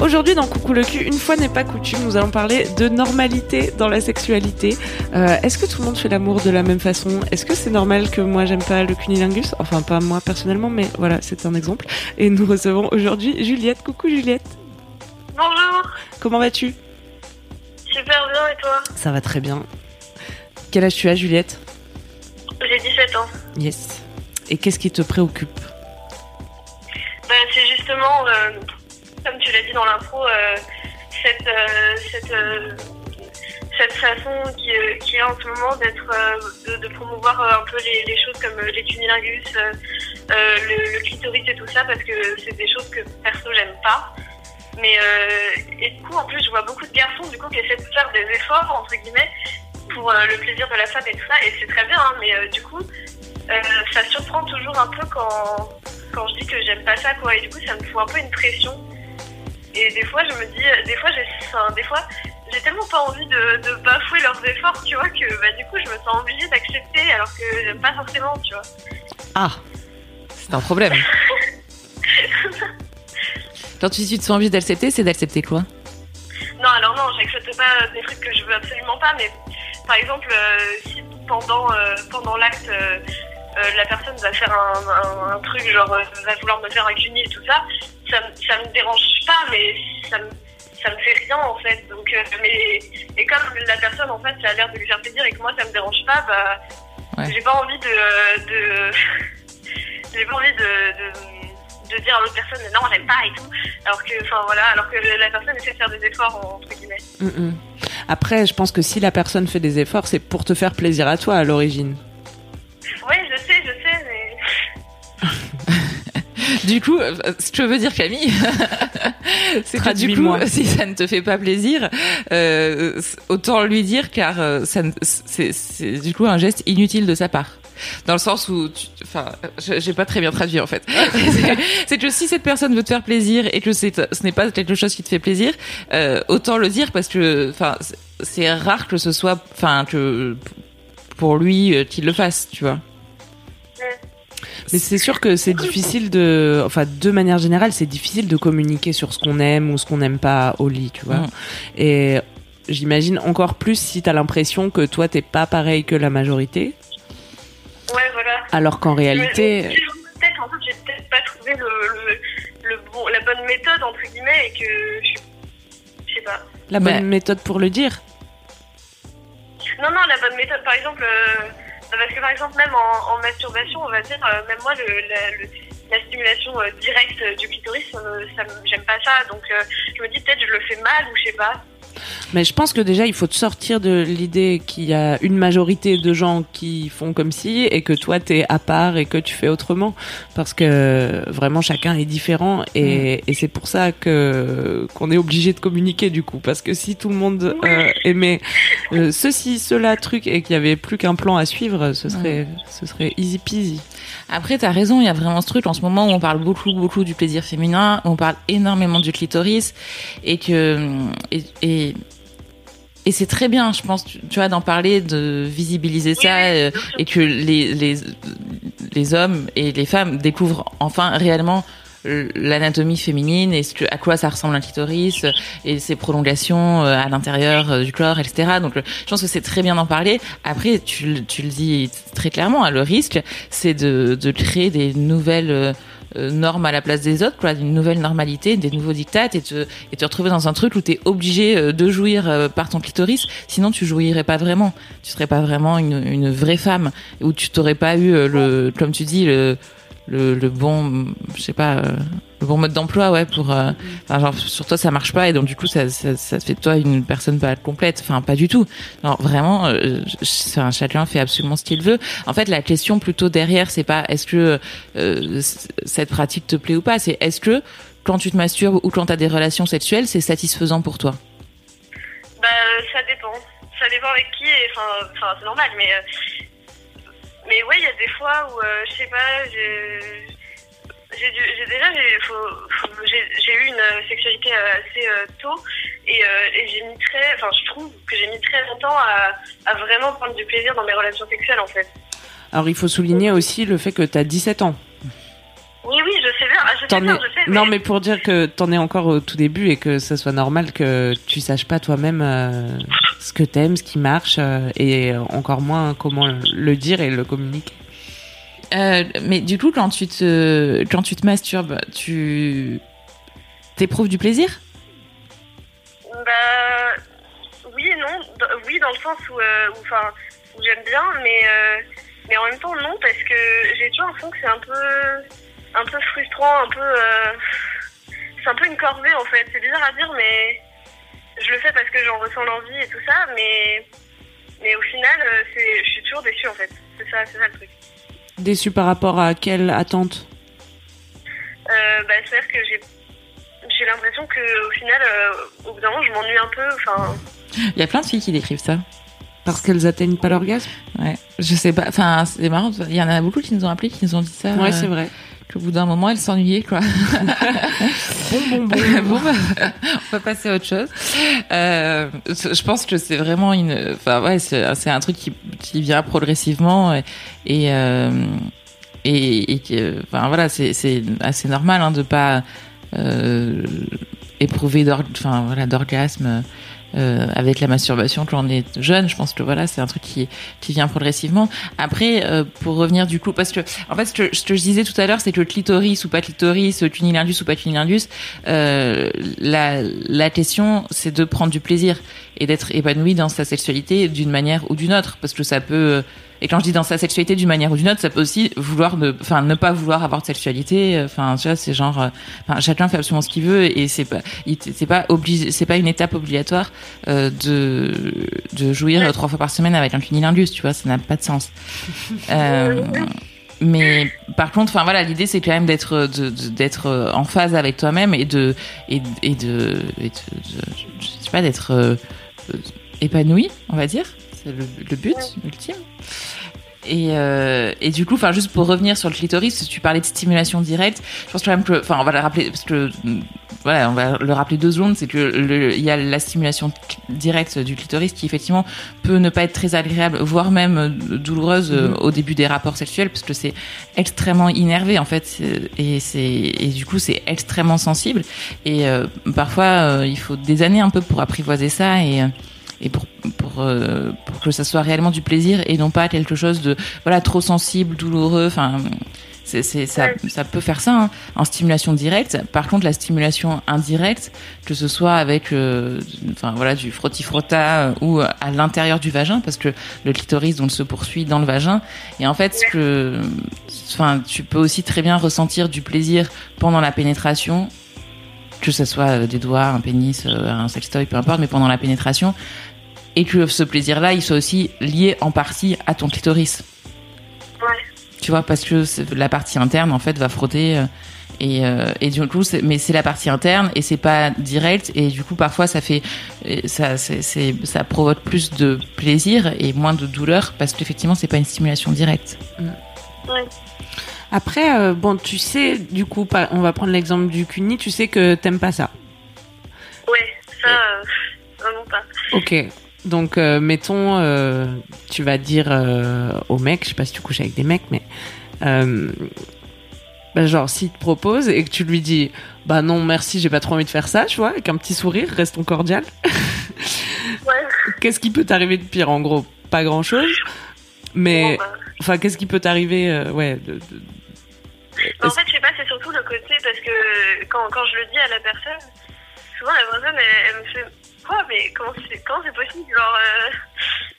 Aujourd'hui dans Coucou le cul, une fois n'est pas coutume, nous allons parler de normalité dans la sexualité. Euh, Est-ce que tout le monde fait l'amour de la même façon? Est-ce que c'est normal que moi j'aime pas le cunilingus? Enfin pas moi personnellement, mais voilà, c'est un exemple. Et nous recevons aujourd'hui Juliette. Coucou Juliette. Bonjour, Comment vas-tu? Super bien et toi? Ça va très bien. Quel âge tu as Juliette? J'ai 17 ans. Yes. Et qu'est-ce qui te préoccupe? Bah, c'est justement, euh, tu l'as dit dans l'intro, euh, cette, euh, cette, euh, cette façon qui, qui est en ce moment d'être, de, promouvoir un peu les, choses comme les cunilingus, le, clitoris et tout ça, parce que c'est des choses que perso j'aime pas. Mais et du coup, en plus, je vois beaucoup de garçons du coup qui essaient de faire des efforts entre guillemets pour le plaisir de la femme et tout ça, et c'est très bien. hein, mais du coup, ça surprend toujours un peu quand quand je dis que j'aime pas ça. Et du coup, ça me fout un peu une pression. Et des fois, je me dis, des fois, j'ai, enfin, des fois, j'ai tellement pas envie de, de bafouer leurs efforts, tu vois, que bah, du coup, je me sens obligée d'accepter alors que j'aime pas forcément, tu vois. Ah C'est un problème. Quand tu dis que tu te sens envie d'accepter, c'est d'accepter quoi? Non, alors non, j'accepte pas des trucs que je veux absolument pas, mais par exemple, euh, si pendant, euh, pendant l'acte, euh, euh, la personne va faire un, un, un truc, genre euh, va vouloir me faire un cunil et tout ça, ça, me- ça me dérange pas, mais ça me, ça me fait rien en fait. Donc, euh, mais, et comme la personne en fait, ça a l'air de lui faire plaisir et que moi ça me dérange pas, bah, Ouais. j'ai pas envie de. de j'ai pas envie de, de, de dire à l'autre personne non, j'aime pas et tout. Alors que, enfin voilà, alors que la personne essaie de faire des efforts, entre guillemets. Mm, mm. Après, je pense que si la personne fait des efforts, c'est pour te faire plaisir à toi à l'origine. Du coup, euh, ce que je veux dire, Camille, c'est que du coup, si ça ne te fait pas plaisir, euh, autant lui dire car euh, ça, c'est c'est du coup un geste inutile de sa part. Dans le sens où, tu- enfin, je- j'ai pas très bien traduit en fait. C'est- que si cette personne veut te faire plaisir et que c'est, ce n'est pas quelque chose qui te fait plaisir, euh, autant le dire parce que, enfin, c'est- c'est rare que ce soit, enfin, que pour lui euh, qu'il le fasse, tu vois. Mais c'est sûr que c'est difficile de, enfin, de manière générale, c'est difficile de communiquer sur ce qu'on aime ou ce qu'on n'aime pas au lit, tu vois. Mm. Et j'imagine encore plus si t'as l'impression que toi t'es pas pareil que la majorité, Ouais, voilà. alors qu'en réalité, Peut-être, en fait, j'ai peut-être pas trouvé le, le, le bon, la bonne méthode, entre guillemets, et que je sais pas. la bonne méthode pour le dire? Non, non, la bonne méthode, par exemple, euh, parce que par exemple, même en, masturbation, on va dire, euh, même moi, le, la, le- la stimulation euh, directe euh, du clitoris, ça ça me- j'aime pas ça. Donc, je me dis peut-être je le fais mal ou je sais pas. Mais je pense que déjà, il faut te sortir de l'idée qu'il y a une majorité de gens qui font comme si et que toi, t'es à part et que tu fais autrement. Parce que vraiment, chacun est différent et, et c'est pour ça que qu'on est obligé de communiquer du coup. Parce que si tout le monde euh, aimait euh, ceci, cela, truc et qu'il y avait plus qu'un plan à suivre, ce serait, ce serait easy peasy. Après, t'as raison, il y a vraiment ce truc en ce moment où on parle beaucoup, beaucoup du plaisir féminin, on parle énormément du clitoris, et que et et, et c'est très bien, je pense, tu, vois, d'en parler, de visibiliser ça, Oui, euh, et que les les les hommes et les femmes découvrent enfin réellement l'anatomie féminine et ce que, à quoi ça ressemble un clitoris euh, et ses prolongations euh, à l'intérieur du corps, etc. Donc, je pense que c'est très bien d'en parler. Après, tu, le- tu le dis très clairement, hein, le risque, c'est de, de créer des nouvelles, euh, euh, norme à la place des autres, quoi, une nouvelle normalité, des nouveaux dictats, et te, et te retrouver dans un truc où t'es obligé euh, de jouir euh, par ton clitoris, sinon tu jouirais pas vraiment, tu serais pas vraiment une, une vraie femme, où tu t'aurais pas eu le, comme tu dis, le, le, le bon, je sais pas, bon mode d'emploi, ouais, pour, euh, genre, sur toi ça marche pas, et donc du coup ça, ça, ça fait de toi une personne pas complète, enfin pas du tout. Alors vraiment, euh, chacun fait absolument ce qu'il veut. En fait, la question plutôt derrière, c'est pas est-ce que euh, cette pratique te plaît ou pas, c'est est-ce que quand tu te masturbes ou quand tu as des relations sexuelles, c'est satisfaisant pour toi? Bah, euh, ça dépend. Ça dépend avec qui, et enfin, c'est normal, mais. euh, mais ouais, il y a des fois où, euh, je sais pas. J'ai déjà j'ai eu une euh, sexualité euh, assez euh, tôt et, et j'ai mis très enfin je trouve que j'ai mis très longtemps à, à vraiment prendre du plaisir dans mes relations sexuelles en fait. Alors il faut souligner aussi le fait que t'as 17 ans. Oui oui je sais bien, Ah, je sais bien, es- je sais. Non mais pour dire que t'en es encore au tout début et que ça soit normal que tu saches pas toi-même euh, ce que t'aimes, ce qui marche euh, et encore moins comment le dire et le communiquer. Euh, mais du coup, quand tu te, quand tu te masturbes, tu t'éprouves du plaisir? Bah oui et non. Oui dans le sens où, euh, où, j'aime bien, mais euh, mais en même temps non parce que j'ai toujours l'impression que c'est un peu un peu frustrant, un peu c'est un peu une corvée en fait. C'est bizarre à dire, mais je le fais parce que j'en ressens l'envie et tout ça, mais mais au final je suis toujours déçue en fait. C'est ça, c'est ça le truc. Déçu par rapport à quelle attente Euh, bah c'est à dire que j'ai j'ai l'impression que au final euh, au bout d'un moment je m'ennuie un peu. Enfin Il y a plein de filles qui décrivent ça. Parce qu'elles atteignent pas l'orgasme? Ouais. Je sais pas. Enfin, c'est marrant. Il y en a beaucoup qui nous ont appelé, qui nous ont dit ça. Ouais, euh, c'est vrai. Qu'au bout d'un moment, elles s'ennuyaient, quoi. Bon, bon, bon. bon, bah, on va passer à autre chose. Euh, je pense que c'est vraiment une. Enfin, ouais, c'est un truc qui, qui vient progressivement et et euh, et, et que, enfin voilà, c'est assez normal hein, de pas euh, éprouver d'or, enfin voilà, d'orgasme. Euh, avec la masturbation quand on est jeune, je pense que voilà, c'est un truc qui qui vient progressivement. Après, euh, pour revenir du coup, parce que en fait, ce que, ce que je disais tout à l'heure, c'est que clitoris ou pas clitoris, cunnilingus ou pas cunnilingus, euh, la la question, c'est de prendre du plaisir et d'être épanoui dans sa sexualité d'une manière ou d'une autre, parce que ça peut et quand je dis dans sa sexualité d'une manière ou d'une autre, ça peut aussi vouloir ne, enfin, ne pas vouloir avoir de sexualité. Enfin, tu vois, c'est genre, euh, enfin, chacun fait absolument ce qu'il veut et c'est pas, c'est pas obligé, c'est pas une étape obligatoire euh, de de jouir euh, trois fois par semaine avec un cunnilingus. Tu vois, ça n'a pas de sens. Euh, mais par contre, enfin voilà, l'idée c'est quand même d'être de- d'être euh, en phase avec toi-même et de et, et de, et de, de- je sais pas d'être euh, euh, épanoui, on va dire. C'est le, le but ultime. Et, euh, et du coup, enfin juste pour revenir sur le clitoris, tu parlais de stimulation directe, je pense quand même que, enfin on va le rappeler parce que mm, voilà, on va le rappeler deux secondes, c'est que il y a la stimulation directe du clitoris qui effectivement peut ne pas être très agréable, voire même euh, douloureuse euh, au début des rapports sexuels, parce que c'est extrêmement innervé en fait, et c'est et du coup c'est extrêmement sensible. Et euh, parfois euh, il faut des années un peu pour apprivoiser ça et et pour pour euh, pour que ça soit réellement du plaisir et non pas quelque chose de voilà trop sensible, douloureux. Enfin, c'est c'est ça ça peut faire ça hein, en stimulation directe. Par contre, la stimulation indirecte, que ce soit avec euh, enfin voilà du frotti frotta euh, ou à l'intérieur du vagin, parce que le clitoris donc se poursuit dans le vagin. Et en fait, ce que enfin tu peux aussi très bien ressentir du plaisir pendant la pénétration que ce soit euh, des doigts, un pénis, euh, un sextoy, peu importe, mais pendant la pénétration, et que ce plaisir-là, il soit aussi lié en partie à ton clitoris. ouais. Tu vois, parce que la partie interne, en fait, va frotter. euh, et, euh, et du coup, mais c'est la partie interne et c'est pas direct. Et du coup, parfois, ça fait, ça, c'est, ça provoque plus de plaisir et moins de douleur parce qu'effectivement, c'est pas une stimulation directe. Ouais. Après, euh, bon, tu sais, du coup, pas- on va prendre l'exemple du cuni, tu sais que t'aimes pas ça. Ouais, ça, euh, vraiment pas. Ok. Donc, euh, mettons, euh, tu vas dire au mec, je sais pas si tu couches avec des mecs, mais bah, genre s'il te propose et que tu lui dis, bah non, merci, j'ai pas trop envie de faire ça, tu vois, avec un petit sourire, restons cordial. Ouais. Qu'est-ce qui peut t'arriver de pire En gros, pas grand chose. Mais, Bon, bah, enfin, qu'est-ce qui peut t'arriver, euh, ouais, de- de- Mais en fait, je sais pas, c'est surtout le côté parce que quand, quand je le dis à la personne, souvent la personne elle, elle me fait quoi Mais comment c'est comment c'est possible Genre. Euh...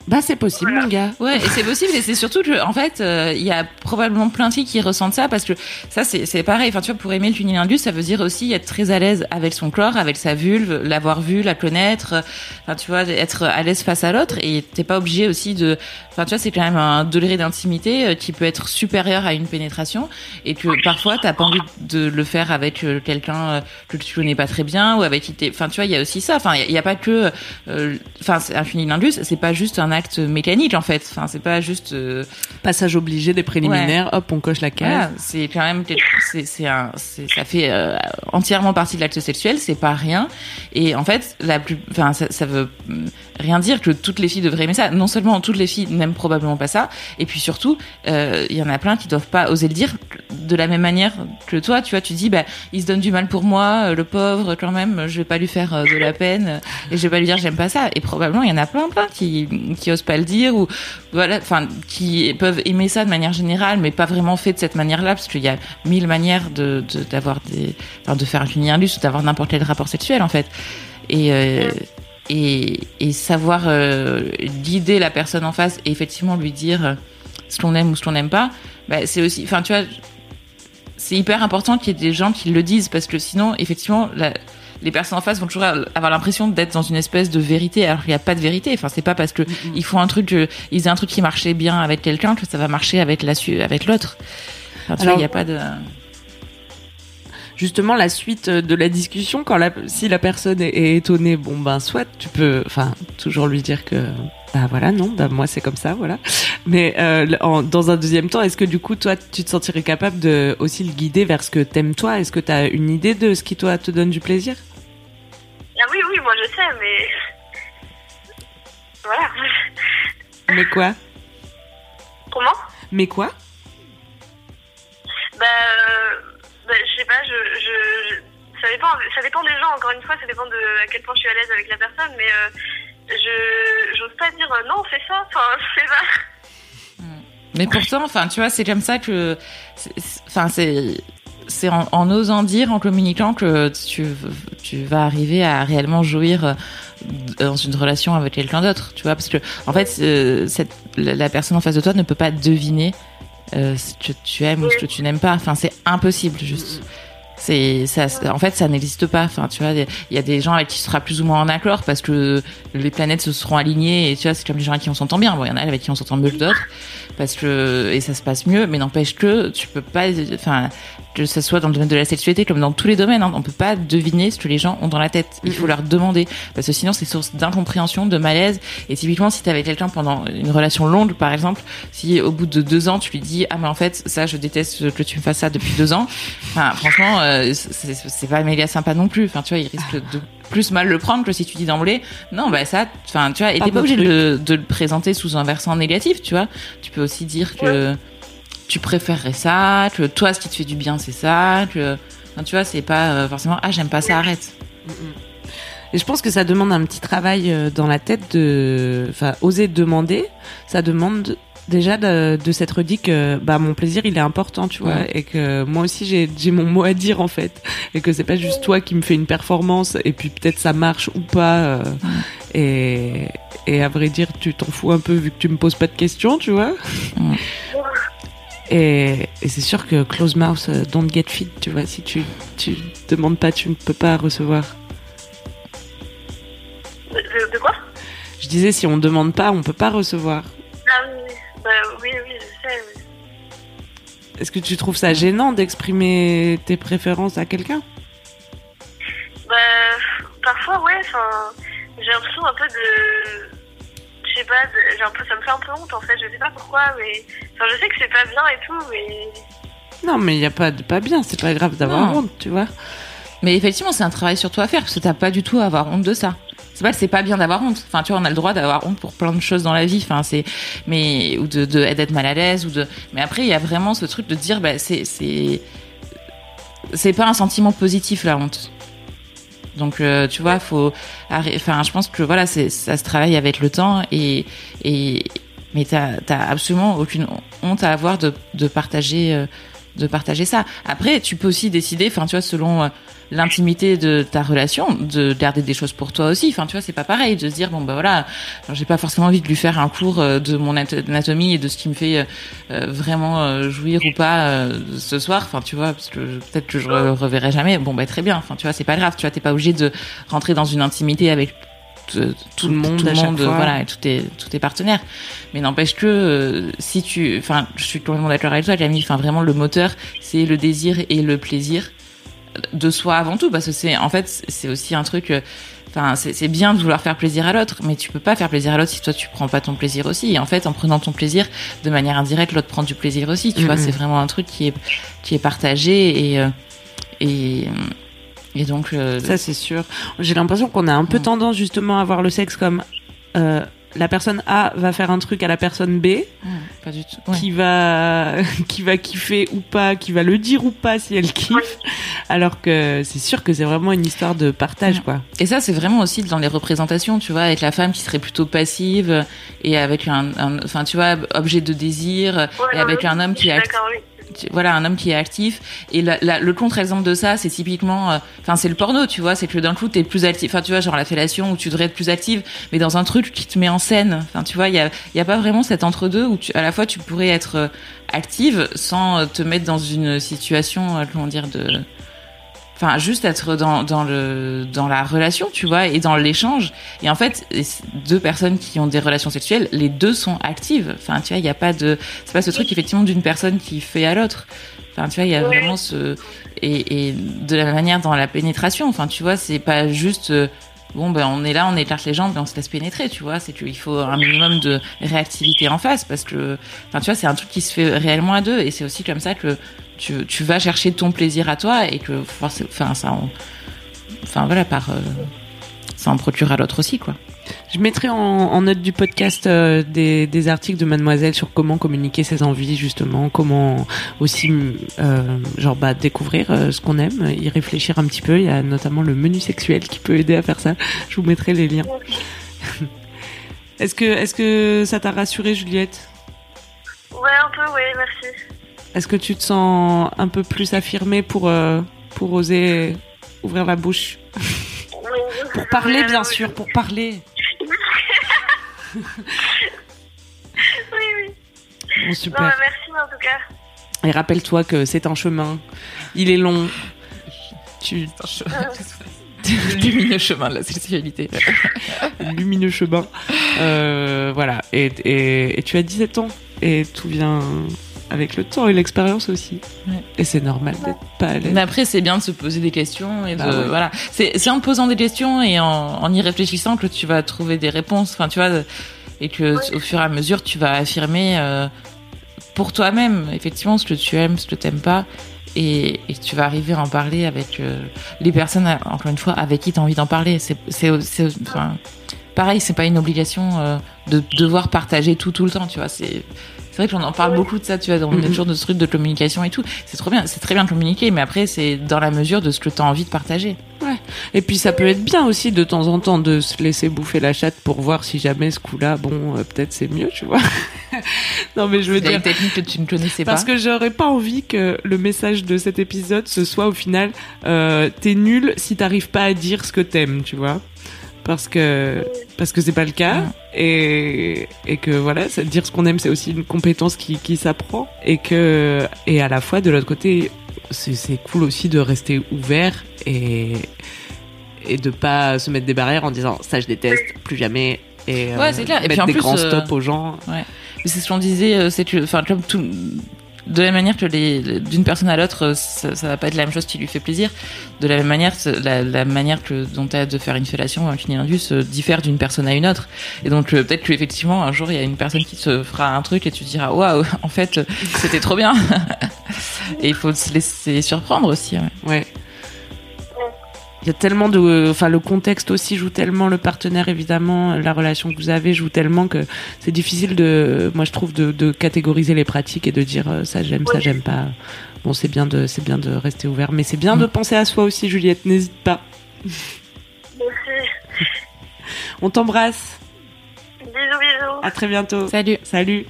Bah c'est possible Voilà. mon gars. Ouais, et c'est possible et c'est surtout que en fait, euh, il y a probablement plein de filles qui ressentent ça parce que ça c'est c'est pareil. Enfin tu vois pour aimer le cunnilingus, ça veut dire aussi être très à l'aise avec son corps, avec sa vulve, l'avoir vu, la connaître. euh, Enfin tu vois être à l'aise face à l'autre et t'es pas obligé aussi de. Enfin tu vois c'est quand même un degré d'intimité euh, qui peut être supérieur à une pénétration et que parfois t'as pas envie de le faire avec euh, quelqu'un euh, que tu connais pas très bien ou avec qui t'es. Enfin tu vois il y a aussi ça. Enfin il y, a- il y a pas que. euh, Enfin c'est un cunnilingus, c'est pas juste un acte mécanique en fait. Enfin c'est pas juste. euh, Passage obligé des préliminaires, hop, on coche la case. voilà, c'est quand même c'est c'est un c'est ça fait euh, entièrement partie de l'acte sexuel, c'est pas rien et en fait la plus enfin ça, ça veut rien dire que toutes les filles devraient aimer ça. Non seulement toutes les filles n'aiment probablement pas ça et puis surtout euh, il y en a plein qui doivent pas oser le dire de la même manière que toi, tu vois, tu dis bah il se donne du mal pour moi, euh, le pauvre quand même, je vais pas lui faire euh, de la peine euh, et je vais pas lui dire j'aime pas ça. Et probablement il y en a plein plein qui qui osent pas le dire ou voilà enfin qui peuvent aimer ça de manière générale mais pas vraiment fait de cette manière-là parce qu'il y a mille manières de de- des de faire un cunnilingus ou d'avoir n'importe quel rapport sexuel en fait. Et et, et savoir guider la personne en face et effectivement lui dire ce qu'on aime ou ce qu'on n'aime pas bah, c'est aussi enfin tu vois c'est hyper important qu'il y ait des gens qui le disent parce que sinon effectivement la, les personnes en face vont toujours avoir l'impression d'être dans une espèce de vérité alors qu'il n'y a pas de vérité. Enfin c'est pas parce que ils font un truc que- ils faisaient un truc qui marchait bien avec quelqu'un que ça va marcher avec la avec l'autre. Enfin, tu vois, Alors- il n'y a pas de Justement, la suite euh, de la discussion, quand la, si la personne est, est étonnée, bon ben soit tu peux, enfin toujours lui dire que bah voilà non, bah moi c'est comme ça, voilà. Mais euh, en- dans un deuxième temps, est-ce que du coup toi tu te sentirais capable de aussi le guider vers ce que t'aimes toi? Est-ce que t'as une idée de ce qui toi te donne du plaisir? Ah oui, oui, moi je sais, mais. Voilà. Mais quoi? Comment? Mais quoi? Bah, euh, ça dépend, ça dépend des gens. Encore une fois, ça dépend de à quel point je suis à l'aise avec la personne, mais euh, je, j'ose pas dire euh, non, fais ça. Enfin, je sais pas. Mais pourtant, enfin, tu vois, c'est comme ça que, c'est- c'est- enfin, c'est, c'est en, en osant dire, en communiquant que tu, tu vas arriver à réellement jouir euh, dans une relation avec quelqu'un d'autre, tu vois, parce que en fait, cette, la, personne en face de toi ne peut pas deviner euh, ce que tu aimes ou ce que tu n'aimes pas. Enfin, c'est impossible, juste. C'est ça, en fait, ça n'existe pas. Enfin, tu vois, il y a des gens avec qui tu seras plus ou moins en accord parce que les planètes se seront alignées et tu vois, c'est comme les gens avec qui on s'entend bien. Bon, il y en a avec qui on s'entend mieux que d'autres parce que et ça se passe mieux, mais n'empêche que tu peux pas, enfin, que ça soit dans le domaine de la sexualité comme dans tous les domaines, hein, on peut pas deviner ce que les gens ont dans la tête. Il faut leur demander parce que sinon c'est source d'incompréhension, de malaise. Et typiquement, si t'es avec quelqu'un pendant une relation longue, par exemple, si au bout de deux ans tu lui dis ah mais en fait ça je déteste que tu me fasses ça depuis deux ans, enfin franchement euh, c'est c'est pas méga sympa non plus. Enfin tu vois, il risque de plus mal le prendre que si tu dis d'emblée non bah ça enfin tu vois et t'es pas obligé de truc. le, de le présenter sous un versant négatif tu vois tu peux aussi dire que tu préférerais ça que toi ce qui te fait du bien c'est ça que enfin, tu vois c'est pas euh, forcément ah j'aime pas ça arrête Et je pense que ça demande un petit travail euh, dans la tête de, enfin, oser demander. Ça demande déjà de, de s'être dit que bah mon plaisir il est important, tu vois, Ouais. et que moi aussi j'ai j'ai mon mot à dire en fait, et que c'est pas juste toi qui me fais une performance et puis peut-être ça marche ou pas. euh, et et à vrai dire tu t'en fous un peu vu que tu me poses pas de questions, tu vois. Ouais. Et, et c'est sûr que close mouth, euh, don't get fit, tu vois. Si tu tu demandes pas, tu ne peux pas recevoir. De quoi? Je disais, si on demande pas, on peut pas recevoir. Ah oui, oui. Bah, oui, oui, je sais. oui. Est-ce que tu trouves ça gênant d'exprimer tes préférences à quelqu'un? Bah, parfois, ouais, enfin, j'ai l'impression un peu de. Je sais pas, de- j'ai un peu, ça me fait un peu honte en fait, je sais pas pourquoi, mais. Enfin, je sais que c'est pas bien et tout, mais. Non, mais il y a pas de pas bien. C'est pas grave d'avoir honte, tu vois. mais effectivement c'est un travail sur toi à faire parce que t'as pas du tout à avoir honte de ça c'est pas c'est pas bien d'avoir honte. Enfin tu vois on a le droit d'avoir honte pour plein de choses dans la vie. Enfin c'est mais ou de d'être mal à l'aise ou de mais après il y a vraiment ce truc de dire bah c'est c'est c'est pas un sentiment positif la honte. Donc euh, tu vois faut enfin je pense que voilà c'est ça se travaille avec le temps et et mais t'as absolument aucune honte à avoir de de partager euh, de partager ça. Après, tu peux aussi décider, enfin, tu vois, selon euh, l'intimité de ta relation, de garder des choses pour toi aussi. Enfin, tu vois, c'est pas pareil de se dire bon bah voilà, j'ai pas forcément envie de lui faire un cours euh, de mon anat- anatomie et de ce qui me fait euh, vraiment jouir ou pas ce soir. Enfin, tu vois, parce que peut-être que je reverrai jamais. Bon bah très bien. Enfin, tu vois, c'est pas grave. Tu vois, t'es pas obligé de rentrer dans une intimité avec tout, tout le monde tout le à chaque monde, fois. voilà, et tous tes tous tes partenaires. Mais n'empêche que euh, si tu, enfin, je suis complètement d'accord avec toi, Camille. Enfin, vraiment, le moteur, c'est le désir et le plaisir de soi avant tout, parce que c'est, en fait, c'est aussi un truc. euh, Enfin, c'est c'est bien de vouloir faire plaisir à l'autre, mais tu peux pas faire plaisir à l'autre si toi tu prends pas ton plaisir aussi. Et en fait, en prenant ton plaisir de manière indirecte, l'autre prend du plaisir aussi. Tu vois, c'est vraiment un truc qui est qui est partagé et euh, et et donc euh, Ça, c'est sûr. J'ai l'impression qu'on a un peu tendance justement à voir le sexe comme euh, la personne A va faire un truc à la personne B, pas du tout. Ouais. qui va qui va kiffer ou pas, qui va le dire ou pas si elle kiffe, alors que c'est sûr que c'est vraiment une histoire de partage, quoi. Et ça, c'est vraiment aussi dans les représentations, tu vois, avec la femme qui serait plutôt passive et avec un, enfin, tu vois, objet de désir, Ouais, et avec un homme qui est oui. Voilà un homme qui est actif. Et le contre-exemple de ça c'est typiquement euh, enfin c'est le porno tu vois c'est que d'un coup t'es plus actif. Enfin tu vois genre la fellation où tu devrais être plus active mais dans un truc qui te met en scène. Enfin tu vois il y a il y a pas vraiment cet entre-deux où tu, à la fois tu pourrais être euh, active sans euh, te mettre dans une situation comment dire de enfin juste être dans dans le dans la relation tu vois et dans l'échange. Et en fait deux personnes qui ont des relations sexuelles les deux sont actives. Enfin tu vois il y a pas de c'est pas ce truc effectivement d'une personne qui fait à l'autre. Enfin tu vois il y a vraiment ce et, et de la même manière dans la pénétration. Enfin tu vois c'est pas juste euh, bon ben on est là on écarte les jambes et on se laisse pénétrer tu vois. C'est qu'il faut un minimum de réactivité en face parce que enfin tu vois c'est un truc qui se fait réellement à deux. Et c'est aussi comme ça que tu, tu vas chercher ton plaisir à toi et que enfin ça en, enfin voilà par euh, ça en procure à l'autre aussi quoi Je mettrai en, en note du podcast euh, des, des articles de Mademoiselle sur comment communiquer ses envies justement, comment aussi euh, genre bah découvrir euh, ce qu'on aime, y réfléchir un petit peu. Il y a notamment le menu sexuel qui peut aider à faire ça. Je vous mettrai les liens. est-ce que est-ce que ça t'a rassuré Juliette? Ouais, un peu, oui, merci. Est-ce que tu te sens un peu plus affirmée pour euh, pour oser ouvrir la bouche? Pour parler bien sûr, pour parler. Oui, oui. Bon, Non, super. merci en tout cas. Et rappelle-toi que c'est un chemin. Il est long. Tu lumineux chemin de la sexualité lumineux chemin. Euh, voilà. Et, et, et tu as 17 ans. Et tout vient avec le temps et l'expérience aussi. Ouais. Et c'est normal d'être pas à l'aise. mais après c'est bien de se poser des questions et de Bah ouais. voilà c'est c'est en te posant des questions et en, en y réfléchissant que tu vas trouver des réponses enfin tu vois et que Ouais. au fur et à mesure tu vas affirmer euh, pour toi-même effectivement ce que tu aimes ce que t'aimes pas et, et tu vas arriver à en parler avec euh, les personnes encore une fois avec qui tu as envie d'en parler c'est c'est c'est enfin pareil c'est pas une obligation euh, de devoir partager tout tout le temps tu vois c'est c'est vrai qu'on en parle Ouais. beaucoup de ça tu vois on est Mhm. toujours de ce truc de communication et tout c'est trop bien c'est très bien de communiquer mais après c'est dans la mesure de ce que tu as envie de partager Et puis ça peut être bien aussi de temps en temps de se laisser bouffer la chatte pour voir si jamais ce coup-là, bon, euh, peut-être c'est mieux, tu vois. non mais je veux dire, une technique que tu ne connaissais Parce pas que j'aurais pas envie que le message de cet épisode ce soit au final euh, t'es nul si t'arrives pas à dire ce que t'aimes, tu vois. Parce que parce que c'est pas le cas. Et et que voilà, dire ce qu'on aime c'est aussi une compétence qui qui s'apprend. Et que et à la fois de l'autre côté c'est cool aussi de rester ouvert et et de pas se mettre des barrières en disant ça je déteste plus jamais. Et Ouais, c'est clair. Et mettre puis en des plus, grands euh, stops aux gens. Mais c'est ce qu'on disait, euh, c'est que, enfin, comme tout, de la même manière que les, d'une personne à l'autre, euh, ça, ça va pas être la même chose qui lui fait plaisir. De la même manière, la, la manière que dont t'as de faire une fellation ou un cunnilingus euh, diffère d'une personne à une autre. Et donc euh, peut-être qu'effectivement un jour il y a une personne qui te fera un truc et tu diras waouh, en fait c'était trop bien. et il faut se laisser surprendre aussi. ouais. Ouais. Il y a tellement de, enfin le contexte aussi joue tellement, le partenaire évidemment, la relation que vous avez joue tellement que c'est difficile de, moi je trouve de, de catégoriser les pratiques et de dire euh, ça j'aime, ça j'aime pas. Bon c'est bien de, c'est bien de rester ouvert, mais c'est bien Mm. de penser à soi aussi Juliette, n'hésite pas. Merci. On t'embrasse, Bisous, bisous. à très bientôt. Salut. Salut.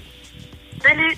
Salut.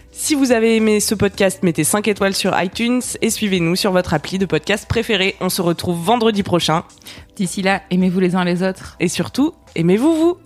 Si vous avez aimé ce podcast, mettez 5 étoiles sur iTunes et suivez-nous sur votre appli de podcast préféré. On se retrouve vendredi prochain. D'ici là, aimez-vous les uns les autres. Et surtout, aimez-vous vous